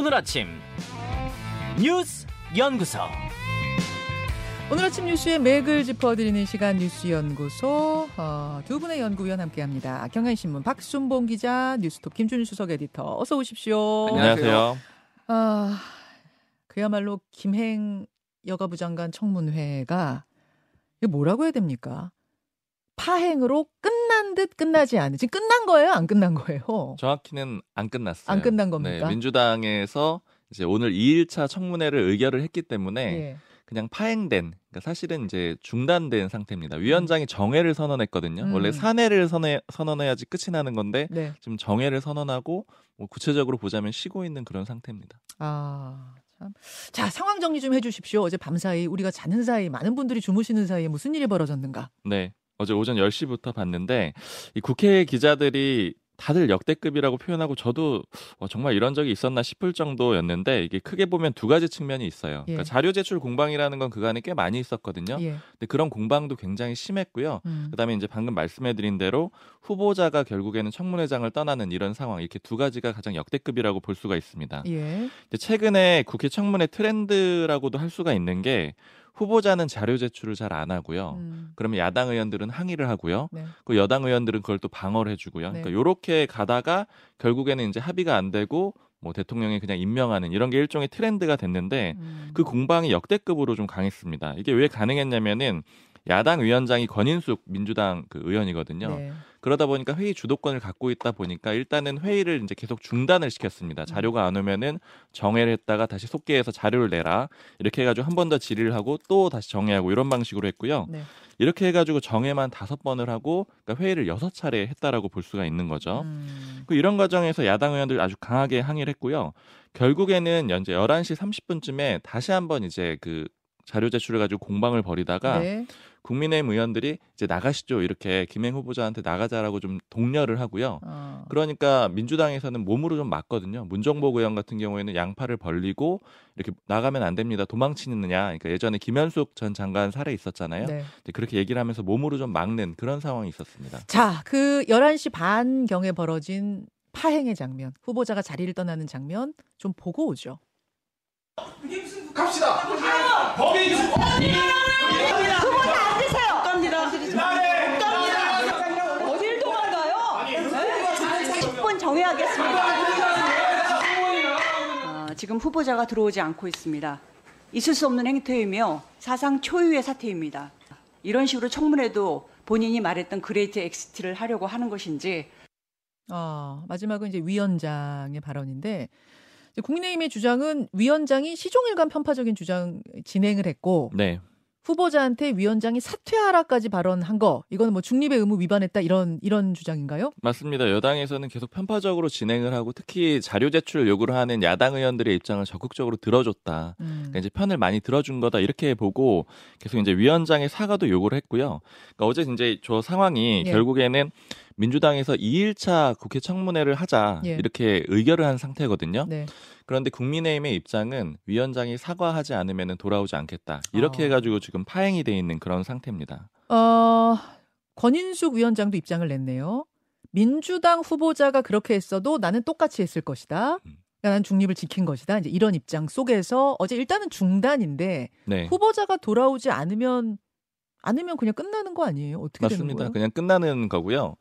오늘 아침 뉴스 연구소 오늘 아침 뉴스의 맥을 짚어드리는 시간 뉴스 연구소 어, 두 분의 연구위원 함께합니다. 경향신문 박순봉 기자, 뉴스톱 김준일 수석 에디터 어서 오십시오. 안녕하세요. 아 그야말로 김행 여가부 장관 청문회가 이게 뭐라고 해야 됩니까? 파행으로 끝 난 듯 끝나지 않은 지금 끝난 거예요? 안 끝난 거예요? 정확히는 안 끝났어요. 안 끝난 겁니까? 네, 민주당에서 이제 오늘 2일차 청문회를 의결을 했기 때문에 예. 그냥 파행된, 그러니까 사실은 이제 중단된 상태입니다. 위원장이 정회를 선언했거든요. 음. 원래 사내를 선회, 선언해야지 끝이 나는 건데 네. 지금 정회를 선언하고 뭐 구체적으로 보자면 쉬고 있는 그런 상태입니다. 아, 참. 자, 상황 정리 좀 해주십시오. 어제 밤사이 우리가 자는 사이 많은 분들이 주무시는 사이에 무슨 일이 벌어졌는가? 네. 어제 오전 10시부터 봤는데 이 국회 기자들이 다들 역대급이라고 표현하고 저도 어, 정말 이런 적이 있었나 싶을 정도였는데 이게 크게 보면 두 가지 측면이 있어요. 예. 그러니까 자료 제출 공방이라는 건 그간에 꽤 많이 있었거든요. 예. 근데 그런 공방도 굉장히 심했고요. 음. 그다음에 이제 방금 말씀해드린 대로 후보자가 결국에는 청문회장을 떠나는 이런 상황 이렇게 두 가지가 가장 역대급이라고 볼 수가 있습니다. 예. 최근에 국회 청문회 트렌드라고도 할 수가 있는 게 후보자는 자료 제출을 잘 안 하고요. 음. 그러면 야당 의원들은 항의를 하고요. 네. 그 여당 의원들은 그걸 또 방어를 해주고요. 네. 그러니까 요렇게 가다가 결국에는 이제 합의가 안 되고 뭐 대통령이 그냥 임명하는 이런 게 일종의 트렌드가 됐는데 음. 그 공방이 역대급으로 좀 강했습니다. 이게 왜 가능했냐면은 야당 위원장이 권인숙 민주당 그 의원이거든요. 네. 그러다 보니까 회의 주도권을 갖고 있다 보니까 일단은 회의를 이제 계속 중단을 시켰습니다. 자료가 안 오면은 정회를 했다가 다시 속개해서 자료를 내라 이렇게 해가지고 한 번 더 질의를 하고 또 다시 정회하고 이런 방식으로 했고요. 네. 이렇게 해가지고 정회만 다섯 번을 하고 그러니까 회의를 여섯 차례 했다라고 볼 수가 있는 거죠. 음. 그 이런 과정에서 야당 의원들 아주 강하게 항의를 했고요. 결국에는 현재 11시 30분쯤에 다시 한번 이제 그 자료 제출을 가지고 공방을 벌이다가 네. 국민의힘 의원들이 이제 나가시죠 이렇게 김행 후보자한테 나가자라고 좀 독려를 하고요. 어. 그러니까 민주당에서는 몸으로 좀 맞거든요. 문정복 의원 같은 경우에는 양팔을 벌리고 이렇게 나가면 안 됩니다. 도망치느냐. 그러니까 예전에 김현숙 전 장관 사례 있었잖아요. 네. 그렇게 얘기를 하면서 몸으로 좀 막는 그런 상황이 있었습니다. 자, 그 11시 반 경에 벌어진 파행의 장면, 후보자가 자리를 떠나는 장면 좀 보고 오죠. 갑시다. 법이 어딜 도망가요? 10분 정해야겠습니다. 아, 지금 후보자가 들어오지 않고 있습니다. 있을 수 없는 행태이며 사상 초유의 사태입니다. 이런 식으로 청문회도 본인이 말했던 great exit를 하려고 하는 것인지 어, 마지막은 이제 위원장의 발언인데 국민의힘의 주장은 위원장이 시종일관 편파적인 주장 진행을 했고 네. 후보자한테 위원장이 사퇴하라까지 발언한 거 이거는 뭐 중립의 의무 위반했다 이런 이런 주장인가요? 맞습니다. 여당에서는 계속 편파적으로 진행을 하고 특히 자료 제출 요구를 하는 야당 의원들의 입장을 적극적으로 들어줬다. 음. 그러니까 이제 편을 많이 들어준 거다 이렇게 보고 계속 이제 위원장의 사과도 요구를 했고요. 그러니까 어제 이제 저 상황이 예. 결국에는 민주당에서 2일차 국회 청문회를 하자 예. 이렇게 의결을 한 상태거든요. 네. 그런데 국민의힘의 입장은 위원장이 사과하지 않으면 돌아오지 않겠다. 이렇게 어. 해가지고 지금 파행이 돼 있는 그런 상태입니다. 어, 권인숙 위원장도 입장을 냈네요. 민주당 후보자가 그렇게 했어도 나는 똑같이 했을 것이다. 음. 그러니까 난 중립을 지킨 것이다. 이제 이런 입장 속에서 어제 일단은 중단인데 네. 후보자가 돌아오지 않으면 않으면 그냥 끝나는 거 아니에요? 어떻게 되는 맞습니다. 거예요? 그냥 끝나는 거고요.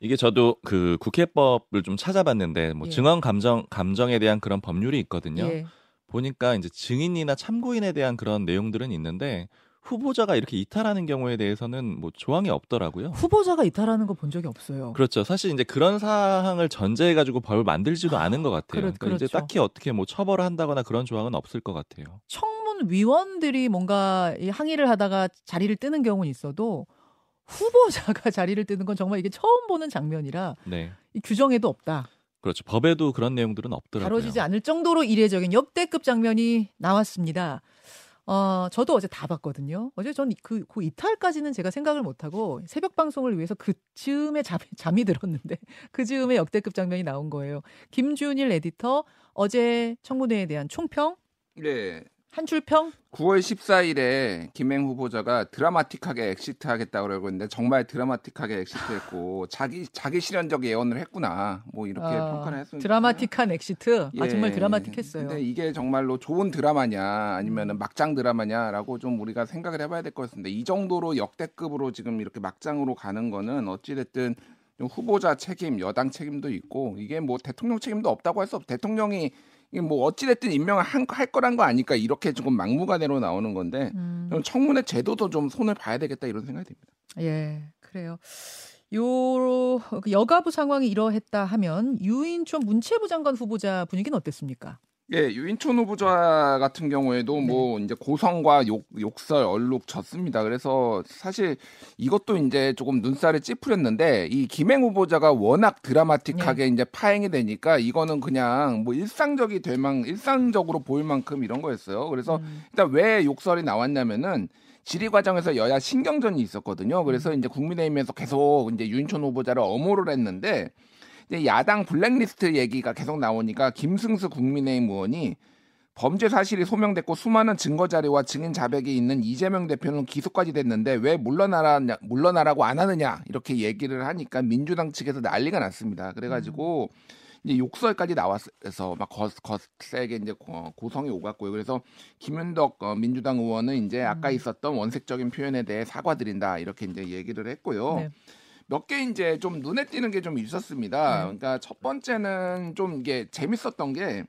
이게 저도 그 국회법을 좀 찾아봤는데 뭐 예. 증언 감정 감정에 대한 그런 법률이 있거든요. 예. 보니까 이제 증인이나 참고인에 대한 그런 내용들은 있는데 후보자가 이렇게 이탈하는 경우에 대해서는 뭐 조항이 없더라고요. 후보자가 이탈하는 거 본 적이 없어요. 그렇죠. 사실 이제 그런 사항을 전제해 가지고 벌 만들지도 않은 것 같아요. 그렇- 그러니까 이제 그렇죠. 딱히 어떻게 뭐 처벌을 한다거나 그런 조항은 없을 것 같아요. 청문 위원들이 뭔가 이 항의를 하다가 자리를 뜨는 경우는 있어도 후보자가 자리를 뜨는 건 정말 이게 처음 보는 장면이라 네. 이 규정에도 없다. 그렇죠. 법에도 그런 내용들은 없더라고요. 다뤄지지 않을 정도로 이례적인 역대급 장면이 나왔습니다. 어, 저도 어제 다 봤거든요. 어제 전 그, 그 이탈까지는 제가 생각을 못하고 새벽 방송을 위해서 그 즈음에 잠, 잠이 들었는데 그 즈음에 역대급 장면이 나온 거예요. 김준일 에디터 어제 청문회에 대한 총평 네. 한줄 평? 9월 14일에 김행 후보자가 드라마틱하게 exit하겠다고 그러고 있는데 정말 드라마틱하게 exit했고 자기 자기 실현적 예언을 했구나 뭐 이렇게 아, 평가를 했습니다. 드라마틱한 exit. 아 예. 정말 드라마틱했어요. 근데 이게 정말로 좋은 드라마냐 음. 아니면 막장 드라마냐라고 좀 우리가 생각을 해봐야 될 것 같습니다. 이 정도로 역대급으로 지금 이렇게 막장으로 가는 거는 어찌됐든 좀 후보자 책임, 여당 책임도 있고 이게 뭐 대통령 책임도 없다고 할 수 없. 대통령이 뭐 어찌됐든 임명을 한, 할 거란 거 아니까 이렇게 조금 막무가내로 나오는 건데 음. 청문회 제도도 좀 손을 봐야 되겠다 이런 생각이 듭니다. 예, 그래요. 요 여가부 상황이 이러했다 하면 유인촌 문체부 장관 후보자 분위기는 어땠습니까? 예, 유인촌 후보자 같은 경우에도 뭐 이제 고성과 욕, 욕설, 얼룩 졌습니다. 그래서 사실 이것도 이제 조금 눈살을 찌푸렸는데 이 김행 후보자가 워낙 드라마틱하게 이제 파행이 되니까 이거는 그냥 뭐 일상적이 될 만, 일상적으로 보일 만큼 이런 거였어요. 그래서 음. 일단 왜 욕설이 나왔냐면은 질의 과정에서 여야 신경전이 있었거든요. 그래서 이제 국민의힘에서 계속 이제 유인촌 후보자를 엄호를 했는데 야당 블랙리스트 얘기가 계속 나오니까 김승수 국민의힘 의원이 범죄 사실이 소명됐고 수많은 증거 자료와 증인 자백이 있는 이재명 대표는 기소까지 됐는데 왜 물러나라 물러나라고 안 하느냐 이렇게 얘기를 하니까 민주당 측에서 난리가 났습니다. 그래가지고 이제 욕설까지 나왔어서 막 거, 거세게 이제 고- 고성이 오갔고요. 그래서 김윤덕 어, 민주당 의원은 이제 아까 있었던 원색적인 표현에 대해 사과드린다 이렇게 이제 얘기를 했고요. 네. 몇 개 이제 좀 눈에 띄는 게 좀 있었습니다. 네. 그러니까 첫 번째는 좀 이게 재밌었던 게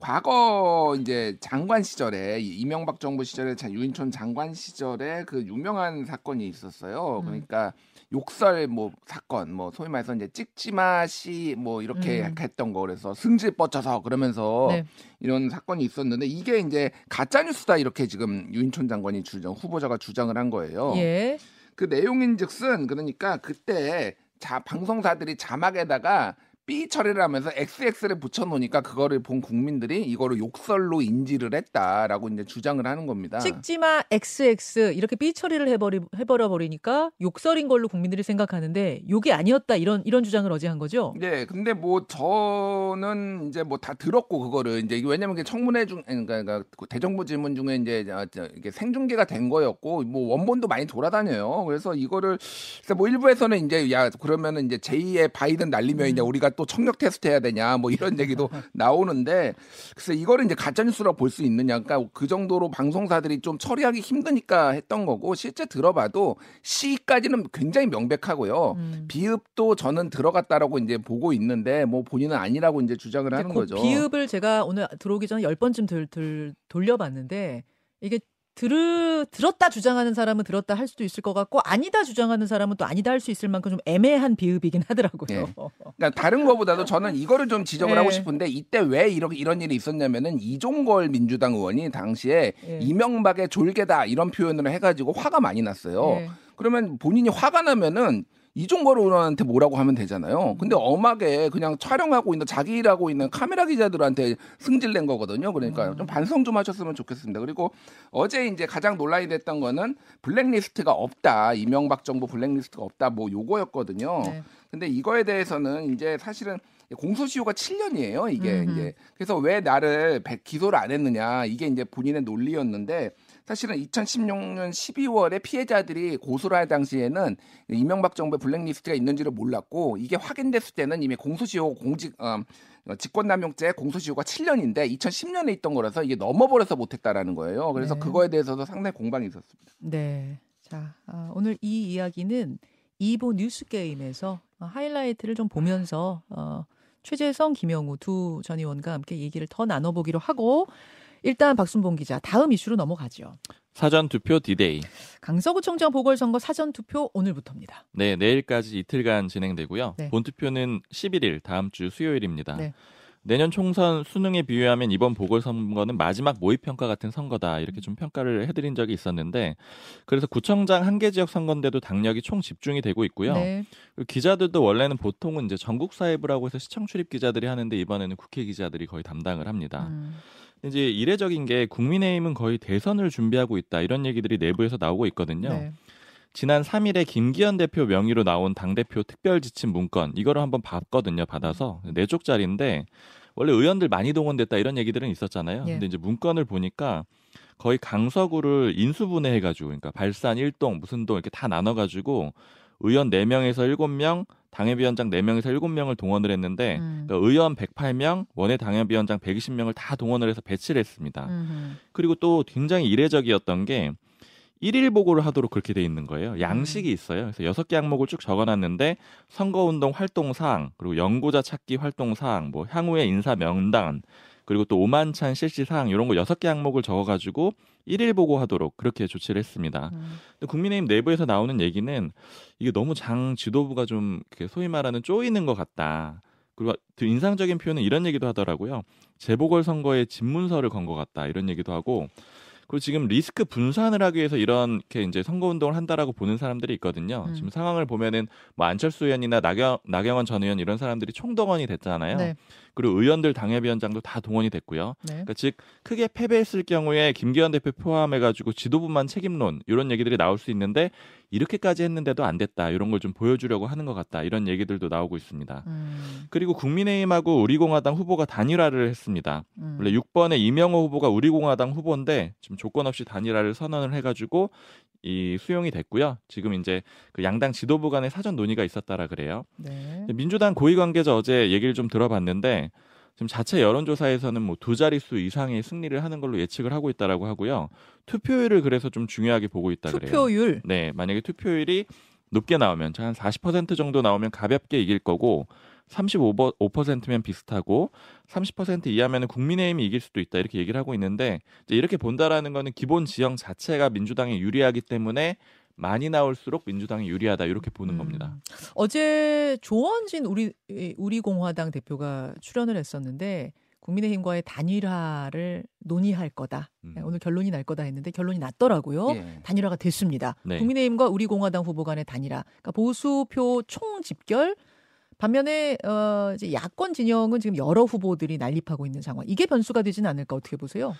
과거 이제 장관 시절에 이 이명박 정부 시절에 자- 유인촌 장관 시절에 그 유명한 사건이 있었어요. 음. 그러니까 욕설 뭐 사건 뭐 소위 말해서 이제 찍지마 씨뭐 이렇게 음. 했던 거 그래서 승질 뻗쳐서 그러면서 네. 이런 사건이 있었는데 이게 이제 가짜 뉴스다 이렇게 지금 유인촌 장관이 주장 후보자가 주장을 한 거예요. 예. 그 내용인즉슨 그러니까 그때 자 방송사들이 자막에다가 B 처리를 하면서 XX를 붙여놓으니까 그거를 본 국민들이 이거를 욕설로 인지를 했다라고 이제 주장을 하는 겁니다. 찍지마 XX 이렇게 삐 처리를 해버리 해버려 버리니까 욕설인 걸로 국민들이 생각하는데 욕이 아니었다 이런 이런 주장을 어제 한 거죠. 네, 근데 뭐 저는 이제 뭐 다 들었고 그거를 이제 왜냐면 이게 청문회 중 그러니까, 그러니까 그 대정부 질문 중에 이제 이게 생중계가 된 거였고 뭐 원본도 많이 돌아다녀요. 그래서 이거를 그래서 뭐 일부에서는 이제 야 그러면은 이제 제2의 바이든 날리면 이제 우리가 또 청력 테스트 해야 되냐 뭐 이런 얘기도 나오는데 그래서 이거를 이제 가짜 뉴스라고 볼 수 있느냐 그러니까 그 정도로 방송사들이 좀 처리하기 힘드니까 했던 거고 실제 들어봐도 시까지는 굉장히 명백하고요. 음. 비읍도 저는 들어갔다라고 이제 보고 있는데 뭐 본인은 아니라고 이제 주장을 이제 하는 그 거죠. 비읍을 제가 오늘 들어오기 전에 열 번쯤 들, 들, 돌려봤는데 이게 들 들었다 주장하는 사람은 들었다 할 수도 있을 것 같고 아니다 주장하는 사람은 또 아니다 할 수 있을 만큼 좀 애매한 비읍이긴 하더라고요. 예. 그러니까 다른 거보다도 저는 이거를 좀 지적을 네. 하고 싶은데 이때 왜 이렇게 이런 일이 있었냐면은 이종걸 민주당 의원이 당시에 예. 이명박의 졸개다 이런 표현을 해가지고 화가 많이 났어요. 예. 그러면 본인이 화가 나면은 이종걸 의원한테 뭐라고 하면 되잖아요. 근데 엄하게 그냥 촬영하고 있는 자기 일하고 있는 카메라 기자들한테 승질낸 거거든요. 그러니까 음. 좀 반성 좀 하셨으면 좋겠습니다. 그리고 어제 이제 가장 논란이 됐던 거는 블랙리스트가 없다. 이명박 정부 블랙리스트가 없다. 뭐 요거였거든요. 네. 근데 이거에 대해서는 이제 사실은 공소시효가 7년이에요. 이게 음흠. 이제 그래서 왜 나를 배- 기소를 안 했느냐 이게 이제 본인의 논리였는데 사실은 2016년 12월에 피해자들이 고소를 할 당시에는 이명박 정부의 블랙리스트가 있는지를 몰랐고 이게 확인됐을 때는 이미 공소시효 공직 어, 어, 직권남용죄 공소시효가 7년인데 2010년에 있던 거라서 이게 넘어버려서 못했다라는 거예요. 그래서 네. 그거에 대해서도 상당히 공방이 있었습니다. 네. 자, 아, 오늘 이 이야기는 2부 뉴스 게임에서 어, 하이라이트를 좀 보면서 어, 최재성, 김영우 두 전 의원과 함께 얘기를 더 나눠보기로 하고 일단 박순봉 기자 다음 이슈로 넘어가죠. 사전 투표 디데이. 강서구청장 보궐선거 사전 투표 오늘부터입니다. 네, 내일까지 이틀간 진행되고요. 네. 본투표는 11일 다음 주 수요일입니다. 네. 내년 총선 수능에 비유하면 이번 보궐선거는 마지막 모의평가 같은 선거다 이렇게 좀 평가를 해드린 적이 있었는데 그래서 구청장 한 개 지역 선거인데도 당력이 총 집중이 되고 있고요. 네. 기자들도 원래는 보통은 이제 전국 사회부라고 해서 시청 출입 기자들이 하는데 이번에는 국회 기자들이 거의 담당을 합니다. 음, 이제 이례적인 게 국민의힘은 거의 대선을 준비하고 있다 이런 얘기들이 내부에서 나오고 있거든요. 네. 지난 3일에 김기현 대표 명의로 나온 당 대표 특별 지침 문건 이거를 한번 봤거든요. 받아서 네 쪽짜리인데 원래 의원들 많이 동원됐다 이런 얘기들은 있었잖아요. 예. 근데 이제 문건을 보니까 거의 강서구를 인수분해해가지고 그러니까 발산 1동 무슨 동 이렇게 다 나눠가지고 의원 4명에서 7명, 당협위원장 4명에서 7명을 동원을 했는데 음. 그러니까 의원 108명, 원외 당협위원장 120명을 다 동원을 해서 배치를 했습니다. 음흠. 그리고 또 굉장히 이례적이었던 게 일일 보고를 하도록 그렇게 돼 있는 거예요. 양식이 있어요. 그래서 여섯 개 항목을 쭉 적어놨는데 선거운동 활동 사항, 그리고 연구자 찾기 활동 사항, 뭐 향후의 인사 명단, 그리고 또 오만찬 실시 사항 이런 거 여섯 개 항목을 적어가지고 일일 보고하도록 그렇게 조치를 했습니다. 음. 근데 국민의힘 내부에서 나오는 얘기는 이게 너무 장 지도부가 좀 소위 말하는 쪼이는 것 같다. 그리고 더 인상적인 표현은 이런 얘기도 하더라고요. 재보궐 선거에 집문서를 건 것 같다 이런 얘기도 하고 그리고 지금 리스크 분산을 하기 위해서 이렇게 이제 선거 운동을 한다라고 보는 사람들이 있거든요. 음. 지금 상황을 보면은 뭐 안철수 의원이나 나경, 나경원 전 의원 이런 사람들이 총동원이 됐잖아요. 네. 그리고 의원들 당협위원장도 다 동원이 됐고요. 네. 그러니까 즉 크게 패배했을 경우에 김기현 대표 포함해가지고 지도부만 책임론 이런 얘기들이 나올 수 있는데 이렇게까지 했는데도 안 됐다 이런 걸 좀 보여주려고 하는 것 같다 이런 얘기들도 나오고 있습니다. 음. 그리고 국민의힘하고 우리공화당 후보가 단일화를 했습니다. 음. 원래 6번에 이명호 후보가 우리공화당 후보인데 지금 조건 없이 단일화를 선언을 해가지고 이 수용이 됐고요. 지금 이제 그 양당 지도부 간의 사전 논의가 있었다라 그래요. 네. 민주당 고위 관계자 어제 얘기를 좀 들어봤는데 지금 자체 여론조사에서는 뭐 두 자릿수 이상의 승리를 하는 걸로 예측을 하고 있다라고 하고요. 투표율을 그래서 좀 중요하게 보고 있다 그래요. 투표율. 네, 만약에 투표율이 높게 나오면 한 40% 정도 나오면 가볍게 이길 거고 35%면 비슷하고 30% 이하면 국민의힘이 이길 수도 있다 이렇게 얘기를 하고 있는데 이제 이렇게 본다라는 거는 기본 지형 자체가 민주당에 유리하기 때문에 많이 나올수록 민주당이 유리하다 이렇게 보는 음. 겁니다. 어제 조원진 우리 우리 공화당 대표가 출연을 했었는데 국민의힘과의 단일화를 논의할 거다. 음. 오늘 결론이 날 거다 했는데 결론이 났더라고요. 예. 단일화가 됐습니다. 네. 국민의힘과 우리 공화당 후보 간의 단일화. 그러니까 보수표 총 집결. 반면에 어 이제 야권 진영은 지금 여러 후보들이 난립하고 있는 상황. 이게 변수가 되지는 않을까 어떻게 보세요?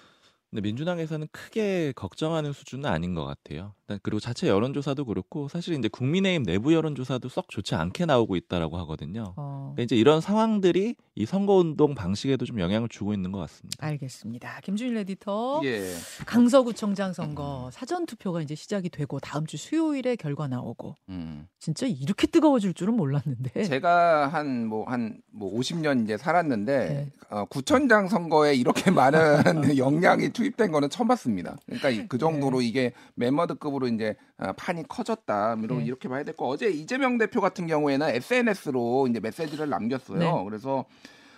근데 민주당에서는 크게 걱정하는 수준은 아닌 것 같아요. 일단 그리고 자체 여론조사도 그렇고 사실 이제 국민의힘 내부 여론조사도 썩 좋지 않게 나오고 있다라고 하거든요. 어, 그러니까 이제 이런 상황들이 이 선거운동 방식에도 좀 영향을 주고 있는 것 같습니다. 알겠습니다. 김준일 에디터. 예. 강서구청장 선거 사전 투표가 이제 시작이 되고 다음 주 수요일에 결과 나오고 음. 진짜 이렇게 뜨거워질 줄은 몰랐는데. 제가 한 뭐 한뭐 50년 이제 살았는데 네. 어, 구청장 선거에 이렇게 많은 역량이 투입된 거는 처음 봤습니다. 그러니까 이- 그 정도로 이게 멤버드급 으로 이제 아, 판이 커졌다. 이렇게, 네. 이렇게 봐야 될 거. 어제 이재명 대표 같은 경우에는 SNS로 이제 메시지를 남겼어요. 네. 그래서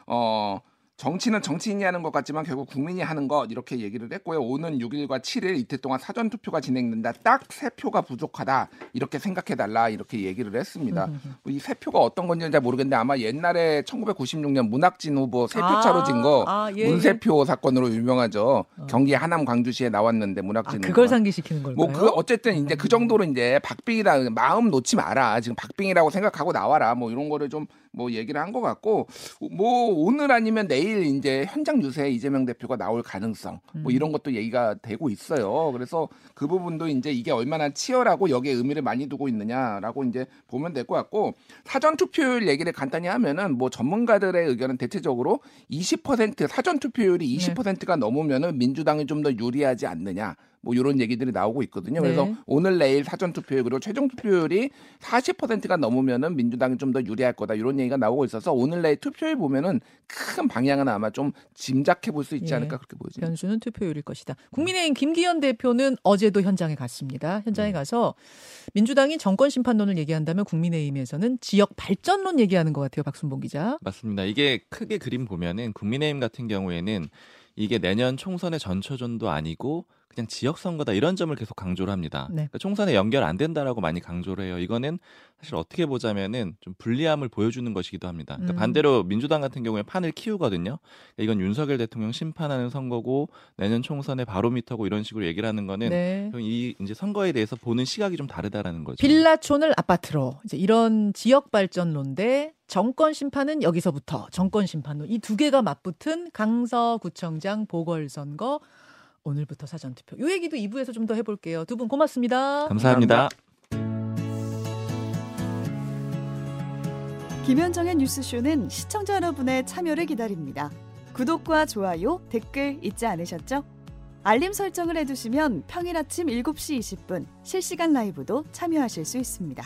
어 정치는 정치인이 하는 것 같지만 결국 국민이 하는 것 이렇게 얘기를 했고요. 오는 6일과 7일 이틀 동안 사전 투표가 진행된다. 딱 세 표가 부족하다. 이렇게 생각해 달라. 이렇게 얘기를 했습니다. 이 세 표가 어떤 건지는 잘 모르겠는데 아마 옛날에 1996년 문학진 후보 세표 아, 차로 진거 아, 예, 문세표 사건으로 유명하죠. 경기 하남 광주시에 나왔는데 아, 문학진 그걸 후보가. 상기시키는 걸까요? 뭐그 어쨌든 이제 그 정도로 이제 박빙이다 마음 놓지 마라 지금 박빙이라고 생각하고 나와라 뭐 이런 거를 좀 뭐 얘기를 한 것 같고 뭐 오늘 아니면 내일 이제 현장 유세 이재명 대표가 나올 가능성 뭐 이런 것도 얘기가 되고 있어요. 그래서 그 부분도 이제 이게 얼마나 치열하고 여기에 의미를 많이 두고 있느냐라고 이제 보면 될 것 같고 사전 투표율 얘기를 간단히 하면은 뭐 전문가들의 의견은 대체적으로 20% 사전 투표율이 20%가 넘으면은 민주당이 좀 더 유리하지 않느냐. 뭐 이런 얘기들이 나오고 있거든요. 그래서 네. 오늘 내일 사전 투표율 그리고 최종 투표율이 40%가 넘으면은 민주당이 좀 더 유리할 거다 이런 얘기가 나오고 있어서 오늘 내일 투표율 보면은 큰 방향은 아마 좀 짐작해 볼 수 있지 예. 않을까 그렇게 보여집니다. 변수는 투표율일 것이다. 국민의힘 김기현 대표는 어제도 현장에 갔습니다. 현장에 가서 민주당이 정권 심판론을 얘기한다면 국민의힘에서는 지역 발전론 얘기하는 것 같아요. 박순봉 기자. 맞습니다. 이게 크게 그림 보면은 국민의힘 같은 경우에는 이게 내년 총선의 전초전도 아니고 그냥 지역 선거다 이런 점을 계속 강조를 합니다. 네. 그러니까 총선에 연결 안 된다라고 많이 강조를 해요. 이거는 사실 어떻게 보자면은 좀 불리함을 보여주는 것이기도 합니다. 그러니까 음. 반대로 민주당 같은 경우에 판을 키우거든요. 그러니까 이건 윤석열 대통령 심판하는 선거고 내년 총선의 바로미터고 이런 식으로 얘기를 하는 거는 네. 이 이제 선거에 대해서 보는 시각이 좀 다르다라는 거죠. 빌라촌을 아파트로 이제 이런 지역 발전론 대 정권 심판은 여기서부터 정권 심판론 이 두 개가 맞붙은 강서구청장 보궐선거 오늘부터 사전 투표. 이 얘기도 2부에서 좀 더 해볼게요. 두 분 고맙습니다. 감사합니다. 김현정의 뉴스쇼는 시청자 여러분의 참여를 기다립니다. 구독과 좋아요, 댓글 잊지 않으셨죠? 알림 설정을 해두시면 평일 아침 7시 20분 실시간 라이브도 참여하실 수 있습니다.